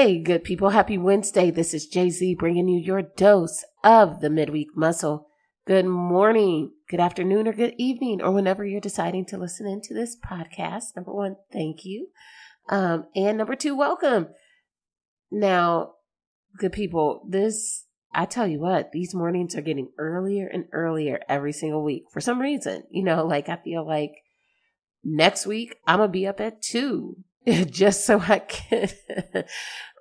Hey, good people. Happy Wednesday. This is Jay Z bringing you your dose of the midweek muscle. Good morning, good afternoon, or good evening, or whenever you're deciding to listen into this podcast. Number one, thank you. Um, and number two, welcome. Now, good people, this, I tell you what, these mornings are getting earlier and earlier every single week for some reason. You know, like I feel like next week I'm going to be up at two just so I can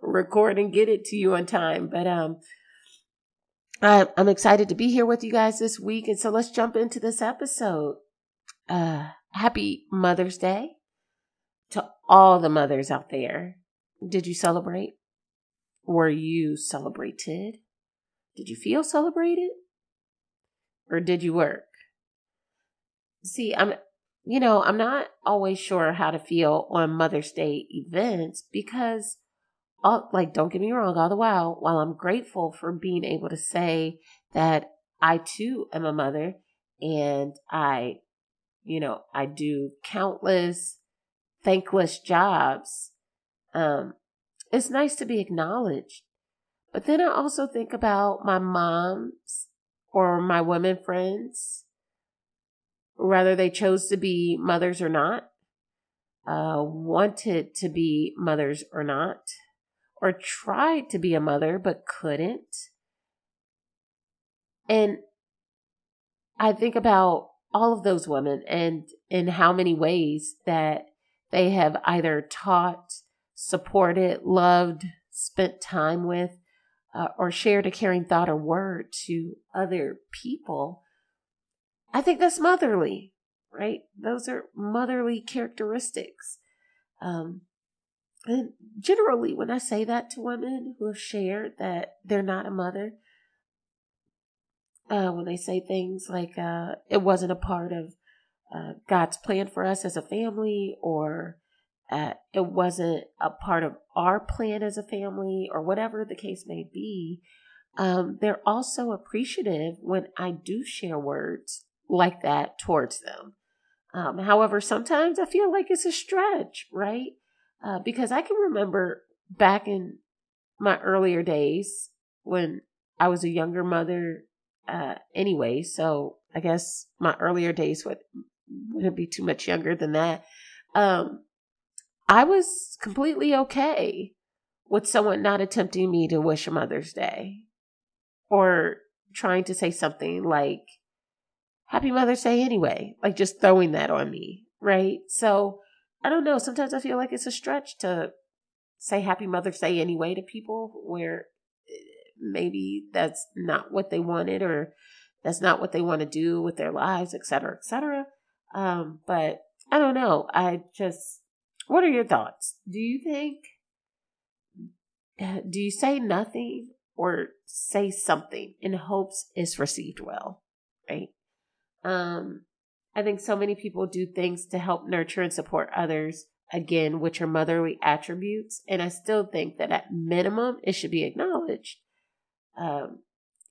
record and get it to you on time. But, um, I, I'm excited to be here with you guys this week. And so let's jump into this episode. Uh, happy Mother's Day to all the mothers out there. Did you celebrate? Were you celebrated? Did you feel celebrated? Or did you work? See, I'm, you know, I'm not always sure how to feel on Mother's Day events because, all, like, don't get me wrong, all the while, while I'm grateful for being able to say that I too am a mother and I, you know, I do countless thankless jobs. Um, it's nice to be acknowledged. But then I also think about my moms or my women friends, whether they chose to be mothers or not, uh, wanted to be mothers or not, or tried to be a mother but couldn't. And I think about all of those women and in how many ways that they have either taught supported, loved, spent time with, uh, or shared a caring thought or word to other people, I think that's motherly, right? Those are motherly characteristics. Um, and generally, when I say that to women who have shared that they're not a mother, uh, when they say things like uh, it wasn't a part of uh, God's plan for us as a family, or uh, it wasn't a part of our plan as a family or whatever the case may be, um, they're also appreciative when I do share words like that towards them. Um, however, sometimes I feel like it's a stretch, right? Uh, because I can remember back in my earlier days when I was a younger mother, uh, anyway. So I guess my earlier days would wouldn't be too much younger than that. Um, I was completely okay with someone not attempting me to wish a Mother's Day or trying to say something like, Happy Mother's Day anyway, like just throwing that on me, right? So I don't know. Sometimes I feel like it's a stretch to say Happy Mother's Day anyway to people where eh, maybe that's not what they wanted or that's not what they want to do with their lives, et cetera, et cetera. Um, but I don't know. I just, what are your thoughts? Do you think, do you say nothing or say something in hopes it's received well? Right. Um, I think so many people do things to help nurture and support others, again, which are motherly attributes. And I still think that at minimum, it should be acknowledged, um,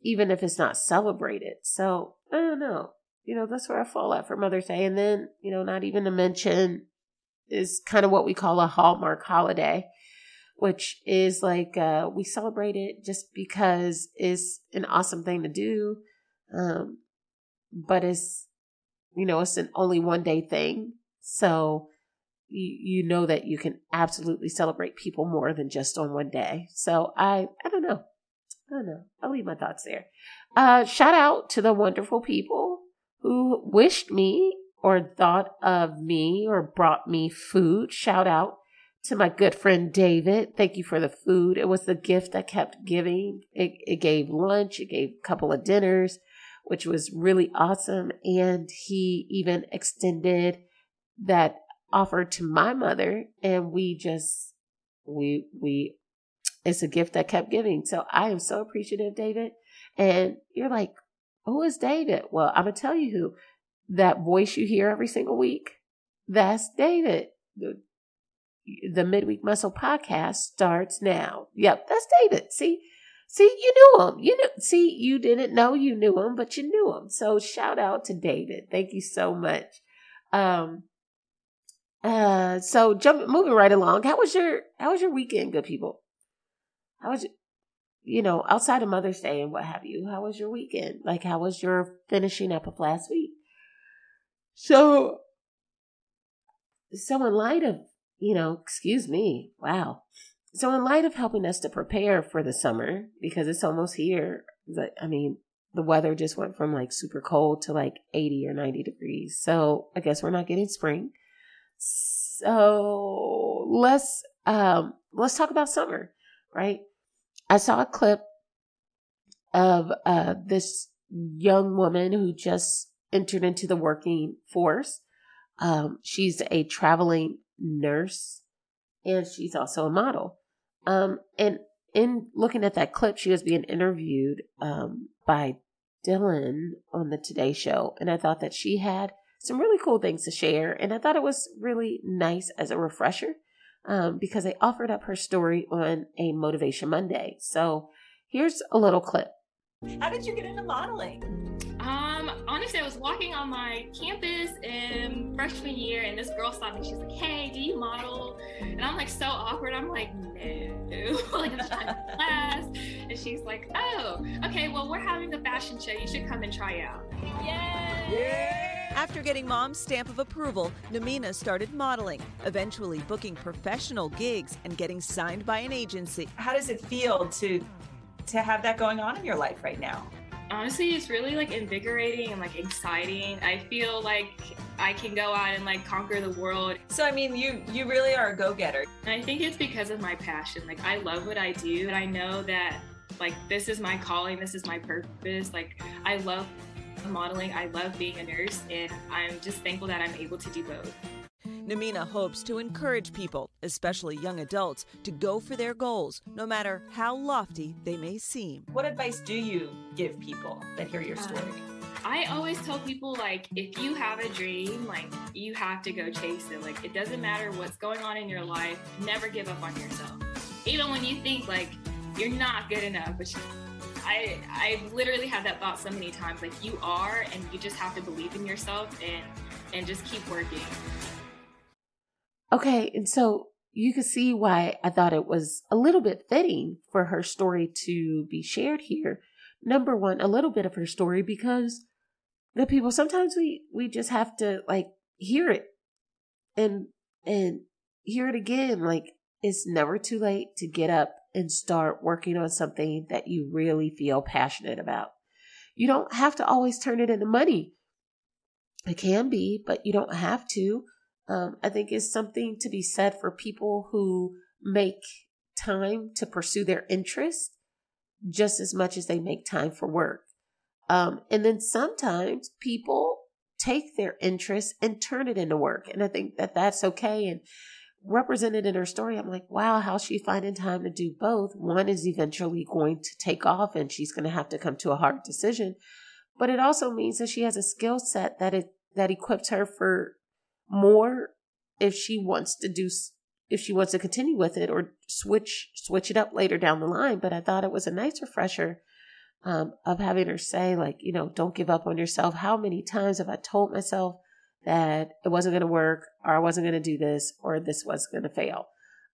even if it's not celebrated. So I don't know. You know, that's where I fall at for Mother's Day. And then, you know, not even to mention is kind of what we call a Hallmark holiday, which is like uh, we celebrate it just because it's an awesome thing to do. Um, but it's, you know, it's an only one day thing. So you, know that you can absolutely celebrate people more than just on one day. So I, I don't know. I don't know. I'll leave my thoughts there. Uh, shout out to the wonderful people who wished me or thought of me or brought me food. Shout out to my good friend David. Thank you for the food. It was the gift I kept giving. It, it gave lunch, it gave a couple of dinners, which was really awesome. And he even extended that offer to my mother. And we just, we, we, it's a gift that kept giving. So I am so appreciative, David. And you're like, who is David? Well, I'm going to tell you who that voice you hear every single week, that's David. The, the Midweek Muscle podcast starts now. Yep, that's David. See, See, you knew him. You know, see, you didn't know you knew him, but you knew him. So shout out to David. Thank you so much. Um, uh, so jump, moving right along. How was your, how was your weekend, good people? How was, you know, outside of Mother's Day and what have you? How was your weekend? Like, how was your finishing up of last week? So, so in light of, you know, excuse me, wow. So in light of helping us to prepare for the summer, because it's almost here, but I mean, the weather just went from like super cold to like 80 or 90 degrees. So I guess we're not getting spring. So let's um let's talk about summer, right? I saw a clip of uh this young woman who just entered into the working force. Um, she's a traveling nurse and she's also a model. Um, and in looking at that clip, she was being interviewed um, by Dylan on the Today Show. And I thought that she had some really cool things to share. And I thought it was really nice as a refresher um, because they offered up her story on a Motivation Monday. So here's a little clip. How did you get into modeling? Honestly, I was walking on my campus in freshman year, and this girl saw me. She's like, "Hey, do you model?" And I'm like so awkward. I'm like, "No," like I'm trying to class, and she's like, "Oh, okay. Well, we're having a fashion show. You should come and try out." Yay! Yay! After getting mom's stamp of approval, Namina started modeling, eventually booking professional gigs and getting signed by an agency. How does it feel to to have that going on in your life right now? Honestly it's really like invigorating and like exciting. I feel like i can go out and like conquer the world. So i mean you you really are a go-getter. And i think it's because of my passion. Like i love what i do and i know that like this is my calling this is my purpose. Like i love modeling i love being a nurse and i'm just thankful that i'm able to do both Namina hopes to encourage people, especially young adults, to go for their goals, no matter how lofty they may seem. What advice do you give people that hear your story? Um, I always tell people like if you have a dream, like you have to go chase it. Like it doesn't matter what's going on in your life, never give up on yourself. Even when you think like you're not good enough, which I I literally had that thought so many times. Like you are, and you just have to believe in yourself and and just keep working. Okay, and so you can see why I thought it was a little bit fitting for her story to be shared here. Number one, a little bit of her story because the people sometimes we we just have to like hear it and and hear it again. Like it's never too late to get up and start working on something that you really feel passionate about. You don't have to always turn it into money. It can be, but you don't have to um, I think is something to be said for people who make time to pursue their interest just as much as they make time for work. Um, and then sometimes people take their interest and turn it into work. And I think that that's okay. And represented in her story, I'm like, wow, how's she finding time to do both? One is eventually going to take off and she's going to have to come to a hard decision. But it also means that she has a skill set that it, that equips her for more if she wants to do if she wants to continue with it or switch switch it up later down the line. But i thought it was a nice refresher um, of having her say like you know don't give up on yourself. How many times have i told myself that it wasn't going to work or i wasn't going to do this or this was going to fail?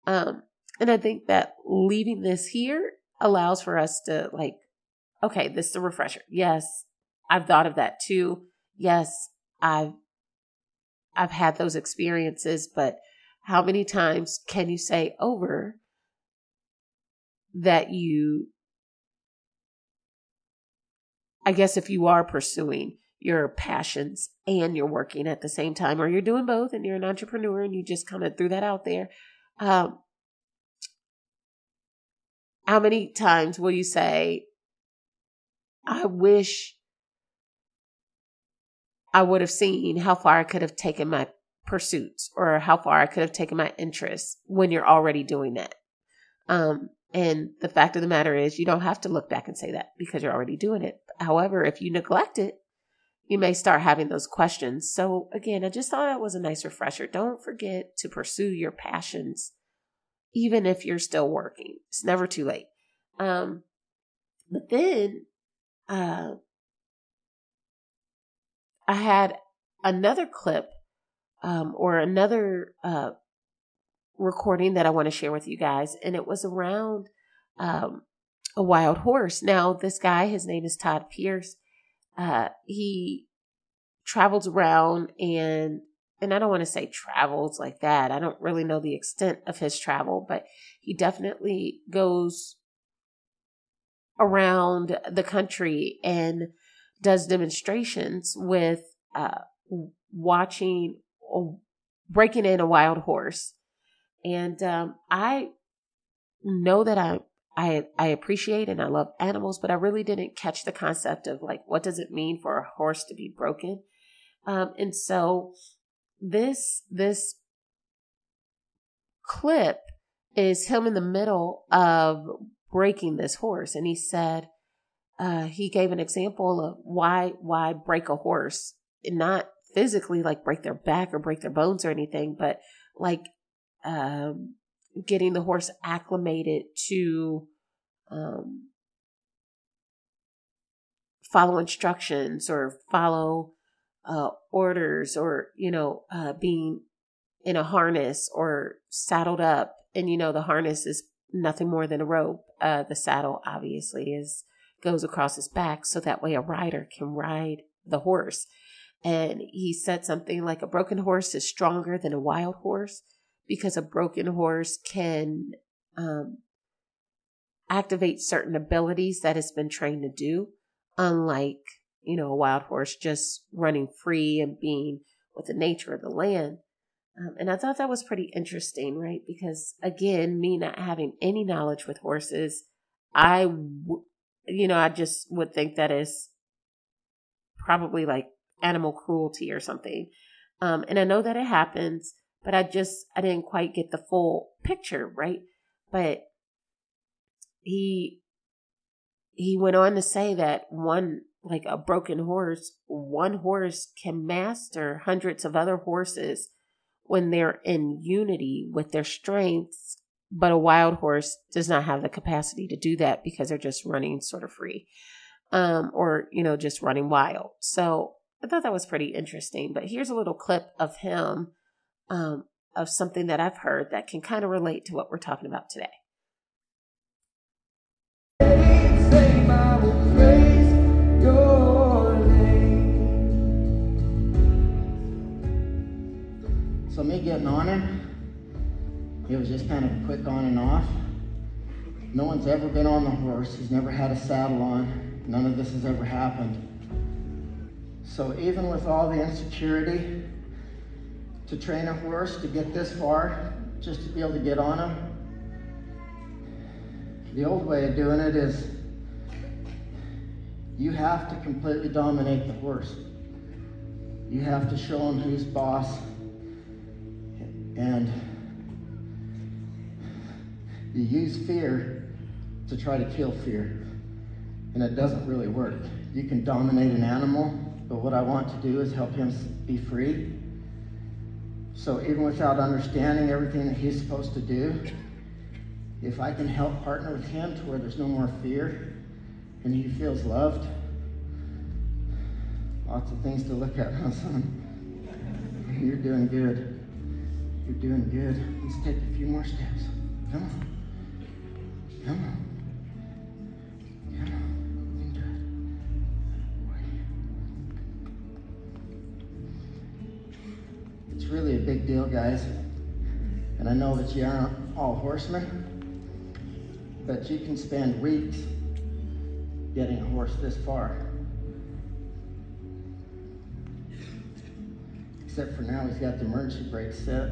Um, and i think that leaving this here allows for us to like okay this is a refresher. Yes i've thought of that too. Yes i've I've had those experiences, but how many times can you say over that you, I guess, if you are pursuing your passions and you're working at the same time, or you're doing both and you're an entrepreneur and you just kind of threw that out there, um, how many times will you say, I wish I would have seen how far I could have taken my pursuits or how far I could have taken my interests when you're already doing that. Um, and the fact of the matter is, you don't have to look back and say that because you're already doing it. However, if you neglect it, you may start having those questions. So, again, I just thought that was a nice refresher. Don't forget to pursue your passions, even if you're still working. It's never too late. Um, But then uh, I had another clip um, or another uh, recording that I want to share with you guys, and it was around um, a wild horse. Now, this guy, his name is Todd Pierce. Uh, he travels around and and I don't want to say travels like that. I don't really know the extent of his travel, but he definitely goes around the country and does demonstrations with uh, watching breaking in a wild horse. And um, I know that I I I appreciate and I love animals, but I really didn't catch the concept of like what does it mean for a horse to be broken. Um, and so this this clip is him in the middle of breaking this horse, and he said uh, he gave an example of why why break a horse, not physically like break their back or break their bones or anything, but like um, getting the horse acclimated to um, follow instructions or follow uh, orders or you know uh, being in a harness or saddled up. And you know the harness is nothing more than a rope. Uh, the saddle obviously is goes across his back so that way a rider can ride the horse and he said something like a broken horse is stronger than a wild horse because a broken horse can um, activate certain abilities that it's been trained to do unlike you know, a wild horse just running free and being with the nature of the land. Um, and I thought that was pretty interesting, right? Because again, me not having any knowledge with horses, I, w- you know, I just would think that is probably like animal cruelty or something. Um, and I know that it happens, but I just, I didn't quite get the full picture, right? But he, he went on to say that one like a broken horse, one horse can master hundreds of other horses when they're in unity with their strengths, but a wild horse does not have the capacity to do that because they're just running sort of free. Um, or, you know, just running wild. So I thought that was pretty interesting. But here's a little clip of him, um, of something that I've heard that can kind of relate to what we're talking about today. So me getting on him, it was just kind of quick on and off. No one's ever been on the horse. He's never had a saddle on. None of this has ever happened. So even with all the insecurity, to train a horse to get this far, just to be able to get on him, the old way of doing it is you have to completely dominate the horse. You have to show him who's boss and you use fear to try to kill fear. And it doesn't really work. You can dominate an animal, but what I want to do is help him be free. So even without understanding everything that he's supposed to do, if I can help partner with him to where there's no more fear and he feels loved, lots of things to look at, huh, son? You're doing good. You're doing good. Let's take a few more steps. Come on. It's really a big deal, guys. And I know that you aren't all horsemen, but you can spend weeks getting a horse this far. Except for now, he's got the emergency brake set.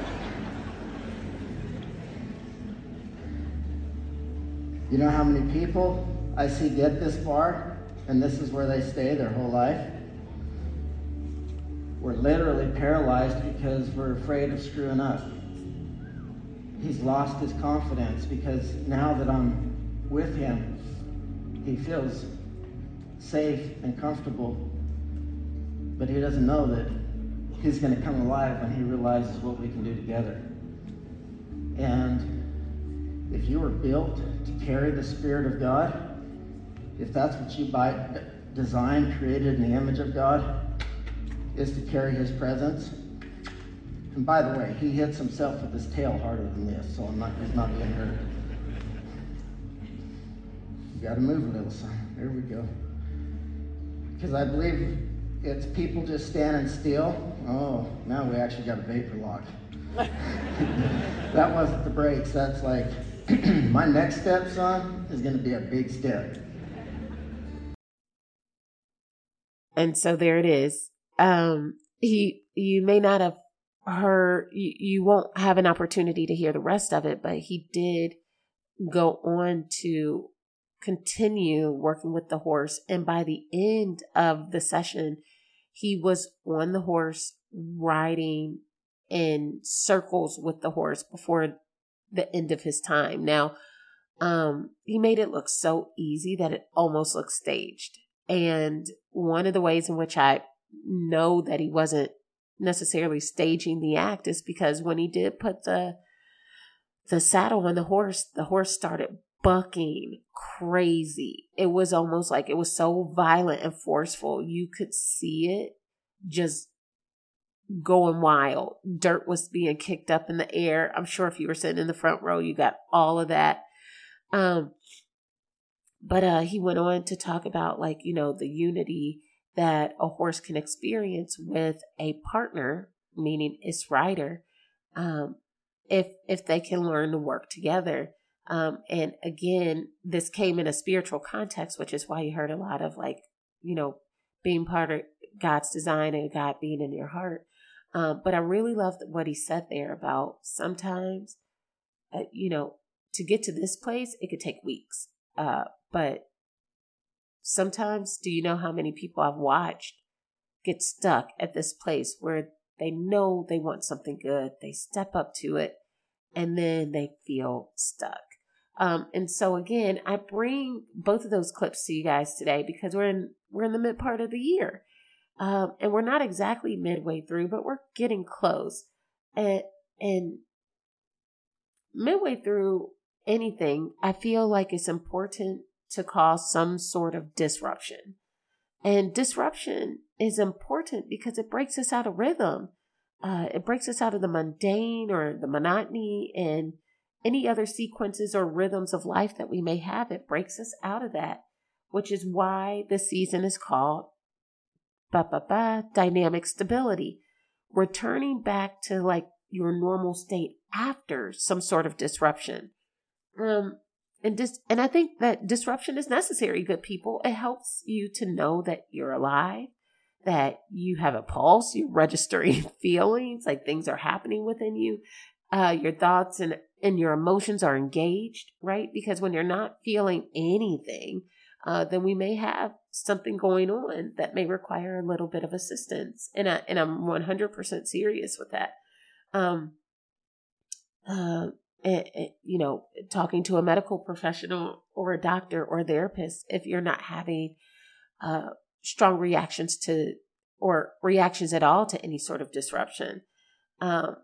you know how many people I see get this far, and this is where they stay their whole life? We're literally paralyzed because we're afraid of screwing up. He's lost his confidence because now that I'm with him, he feels safe and comfortable but he doesn't know that he's going to come alive when he realizes what we can do together. And if you were built to carry the Spirit of God, if that's what you by design created in the image of God, is to carry his presence. And by the way, he hits himself with his tail harder than this, so I'm not, he's not being hurt. You gotta move a little, son. There we go. Because I believe it's people just standing still. Oh, now we actually got a vapor lock. that wasn't the brakes. That's like, my next step, son, is going to be a big step. And so there it is. Um, he, you may not have heard, you, you won't have an opportunity to hear the rest of it, but he did go on to continue working with the horse. And by the end of the session, he was on the horse riding in circles with the horse before the end of his time. Now, um, he made it look so easy that it almost looked staged. And one of the ways in which I know that he wasn't necessarily staging the act is because when he did put the the saddle on the horse, the horse started bucking crazy. It was almost like it was so violent and forceful. You could see it just going wild. Dirt was being kicked up in the air. I'm sure if you were sitting in the front row, you got all of that. Um, but uh, he went on to talk about like you know the unity that a horse can experience with a partner, meaning its rider, um, if if they can learn to work together. Um, and again, this came in a spiritual context, which is why you heard a lot of like, you know, being part of God's design and God being in your heart. Um, but I really loved what he said there about sometimes, uh, you know, to get to this place, it could take weeks. Uh, but sometimes, do you know how many people I've watched get stuck at this place where they know they want something good, they step up to it, and then they feel stuck? Um, and so again, I bring both of those clips to you guys today because we're in we're in the mid part of the year, um, and we're not exactly midway through, but we're getting close. And and midway through anything, I feel like it's important to cause some sort of disruption. And disruption is important because it breaks us out of rhythm. Uh, it breaks us out of the mundane or the monotony and any other sequences or rhythms of life that we may have. It breaks us out of that, which is why the season is called ba ba ba dynamic stability. Returning back to like your normal state after some sort of disruption. Um, and dis- and I think that disruption is necessary, good people. It helps you to know that you're alive, that you have a pulse, you're registering feelings, like things are happening within you. Uh, your thoughts and and your emotions are engaged, right? Because when you're not feeling anything, uh, then we may have something going on that may require a little bit of assistance. And, I, and I'm 100% serious with that. Um, uh, it, it, you know, talking to a medical professional or a doctor or a therapist if you're not having uh, strong reactions to or reactions at all to any sort of disruption. Um,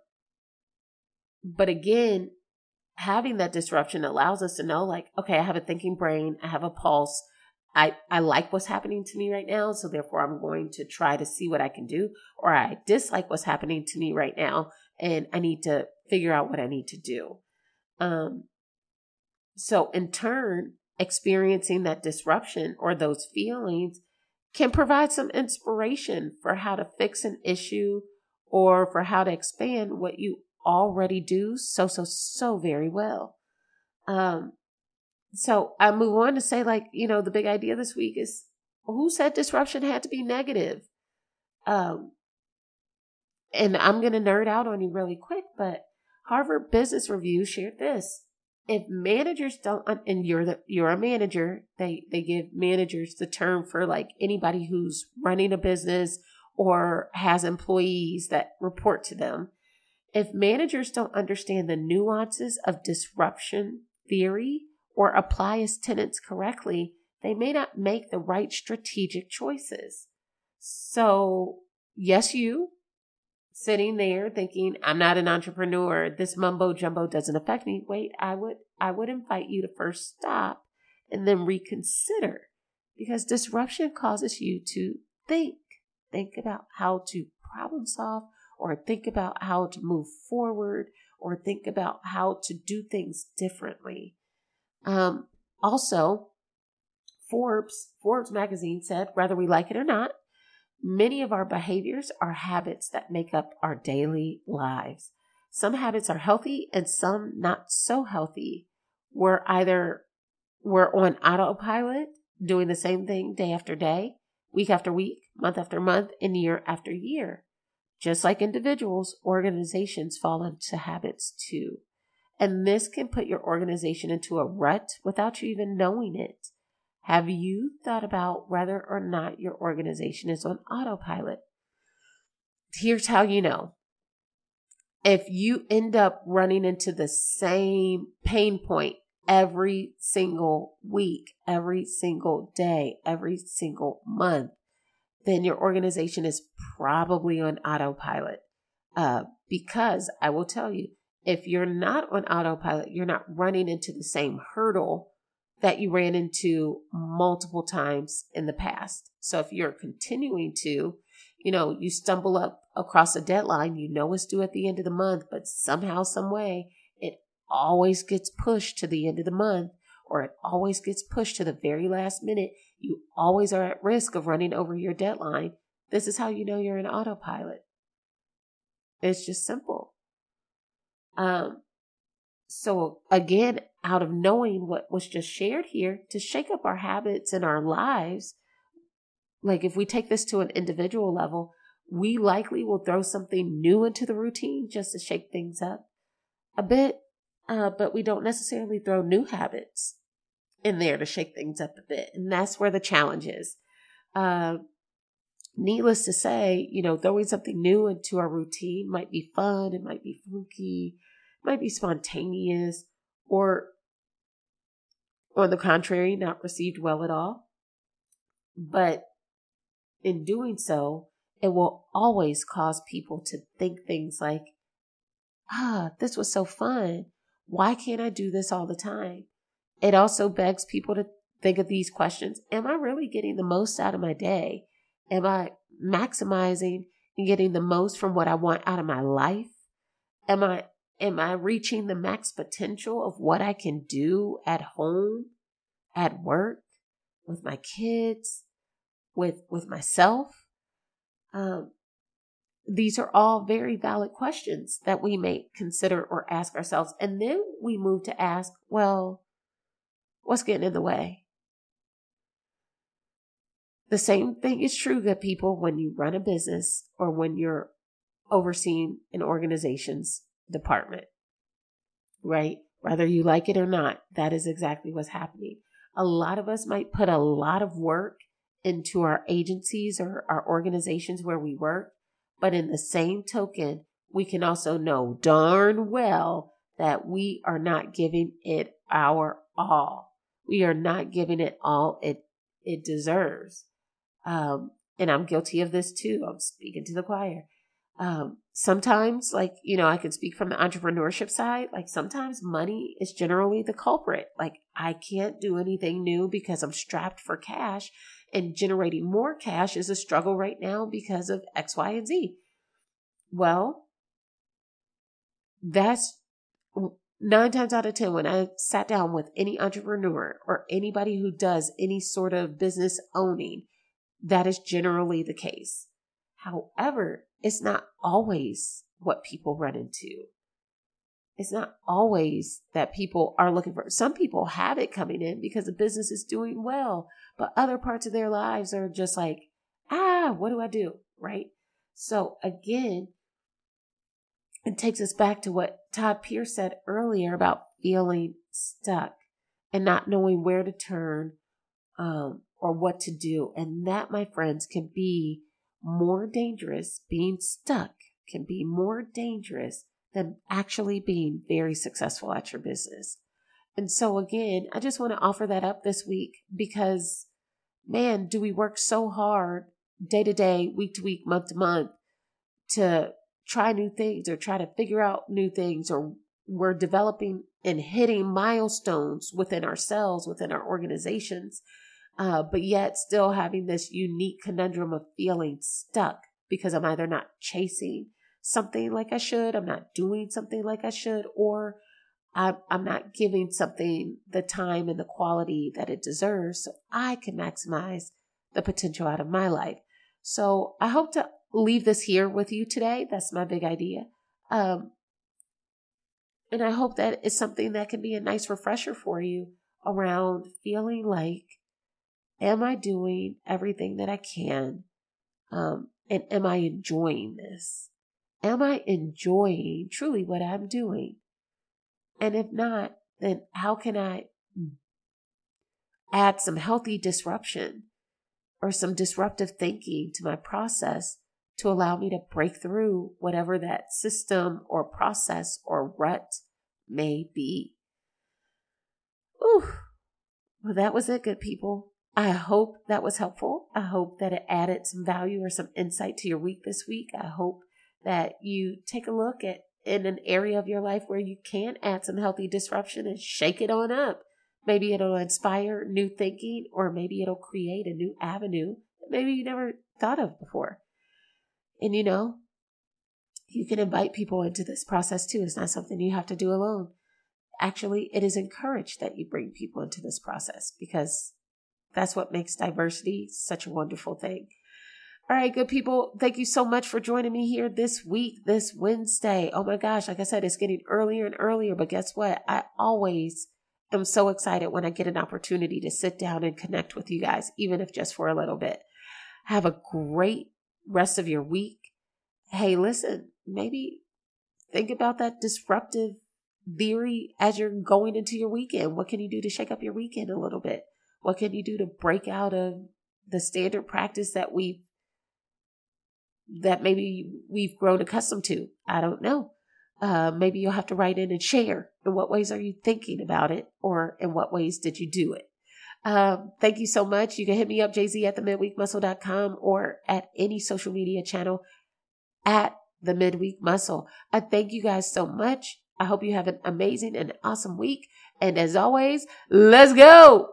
but again, having that disruption allows us to know like okay i have a thinking brain i have a pulse i i like what's happening to me right now so therefore i'm going to try to see what i can do or i dislike what's happening to me right now and i need to figure out what i need to do um so in turn experiencing that disruption or those feelings can provide some inspiration for how to fix an issue or for how to expand what you already do so, so, so very well. Um, so I move on to say, like, you know, the big idea this week is who said disruption had to be negative? Um, and I'm going to nerd out on you really quick, but Harvard Business Review shared this. If managers don't, and you're the, you're a manager, they, they give managers the term for like anybody who's running a business or has employees that report to them. If managers don't understand the nuances of disruption theory or apply its tenets correctly, they may not make the right strategic choices. So, yes, you, sitting there thinking, I'm not an entrepreneur. This mumbo jumbo doesn't affect me. Wait, I would, I would invite you to first stop and then reconsider because disruption causes you to think, think about how to problem solve or think about how to move forward or think about how to do things differently. Um, also, Forbes, Forbes magazine said, whether we like it or not, many of our behaviors are habits that make up our daily lives. Some habits are healthy and some not so healthy. We're either we're on autopilot, doing the same thing day after day, week after week, month after month, and year after year. Just like individuals, organizations fall into habits too. And this can put your organization into a rut without you even knowing it. Have you thought about whether or not your organization is on autopilot? Here's how you know. If you end up running into the same pain point every single week, every single day, every single month, then your organization is probably on autopilot. Uh, because I will tell you, if you're not on autopilot, you're not running into the same hurdle that you ran into multiple times in the past. So if you're continuing to, you know, you stumble up across a deadline, you know it's due at the end of the month, but somehow, some way, it always gets pushed to the end of the month or it always gets pushed to the very last minute. You always are at risk of running over your deadline. This is how you know you're in autopilot. It's just simple. Um, so again, out of knowing what was just shared here, to shake up our habits and our lives, like if we take this to an individual level, we likely will throw something new into the routine just to shake things up a bit, uh, but we don't necessarily throw new habits in there to shake things up a bit. And that's where the challenge is. Uh, needless to say, you know, throwing something new into our routine might be fun, it might be funky, it might be spontaneous, or on the contrary, not received well at all. But in doing so, it will always cause people to think things like, ah, this was so fun. Why can't I do this all the time? It also begs people to think of these questions Am I really getting the most out of my day? Am I maximizing and getting the most from what I want out of my life? Am I am I reaching the max potential of what I can do at home, at work, with my kids, with with myself? Um, these are all very valid questions that we may consider or ask ourselves. And then we move to ask, well, What's getting in the way? The same thing is true, good people, when you run a business or when you're overseeing an organization's department, right? Whether you like it or not, that is exactly what's happening. A lot of us might put a lot of work into our agencies or our organizations where we work, but in the same token, we can also know darn well that we are not giving it our all we are not giving it all it it deserves. Um, and I'm guilty of this too. I'm speaking to the choir. Um, sometimes, like, you know, I can speak from the entrepreneurship side. Like, sometimes money is generally the culprit. Like, I can't do anything new because I'm strapped for cash, and generating more cash is a struggle right now because of X, Y, and Z. Well, that's nine times out of 10, when I sat down with any entrepreneur or anybody who does any sort of business owning, that is generally the case. However, it's not always what people run into. It's not always that people are looking for. Some people have it coming in because the business is doing well, but other parts of their lives are just like, ah, what do I do? Right? So again, it takes us back to what Todd Pierce said earlier about feeling stuck and not knowing where to turn um, or what to do. And that, my friends, can be more dangerous. Being stuck can be more dangerous than actually being very successful at your business. And so, again, I just want to offer that up this week because, man, do we work so hard day to day, week to week, month to month to try new things or try to figure out new things or we're developing and hitting milestones within ourselves, within our organizations, uh, but yet still having this unique conundrum of feeling stuck because I'm either not chasing something like I should, I'm not doing something like I should, or I'm, I'm not giving something the time and the quality that it deserves so I can maximize the potential out of my life. So I hope to leave this here with you today. That's my big idea. Um, and I hope that it's something that can be a nice refresher for you around feeling like, am I doing everything that I can? Um, and am I enjoying this? Am I enjoying truly what I'm doing? And if not, then how can I add some healthy disruption or some disruptive thinking to my process to allow me to break through whatever that system or process or rut may be. Ooh. Well, that was it, good people. I hope that was helpful. I hope that it added some value or some insight to your week this week. I hope that you take a look at in an area of your life where you can add some healthy disruption and shake it on up. Maybe it'll inspire new thinking or maybe it'll create a new avenue that maybe you never thought of before. And you know, you can invite people into this process too. It's not something you have to do alone. Actually, it is encouraged that you bring people into this process because that's what makes diversity such a wonderful thing. All right, good people. Thank you so much for joining me here this week, this Wednesday. Oh my gosh, like I said, it's getting earlier and earlier, but guess what? I always am so excited when I get an opportunity to sit down and connect with you guys, even if just for a little bit. Have a great rest of your week. Hey, listen, maybe think about that disruptive theory as you're going into your weekend. What can you do to shake up your weekend a little bit? What can you do to break out of the standard practice that we that maybe we've grown accustomed to? I don't know. Uh, maybe you'll have to write in and share. In what ways are you thinking about it, or in what ways did you do it? Um, thank you so much. You can hit me up, jz at the midweekmuscle.com or at any social media channel at the midweek muscle. I thank you guys so much. I hope you have an amazing and awesome week. And as always, let's go.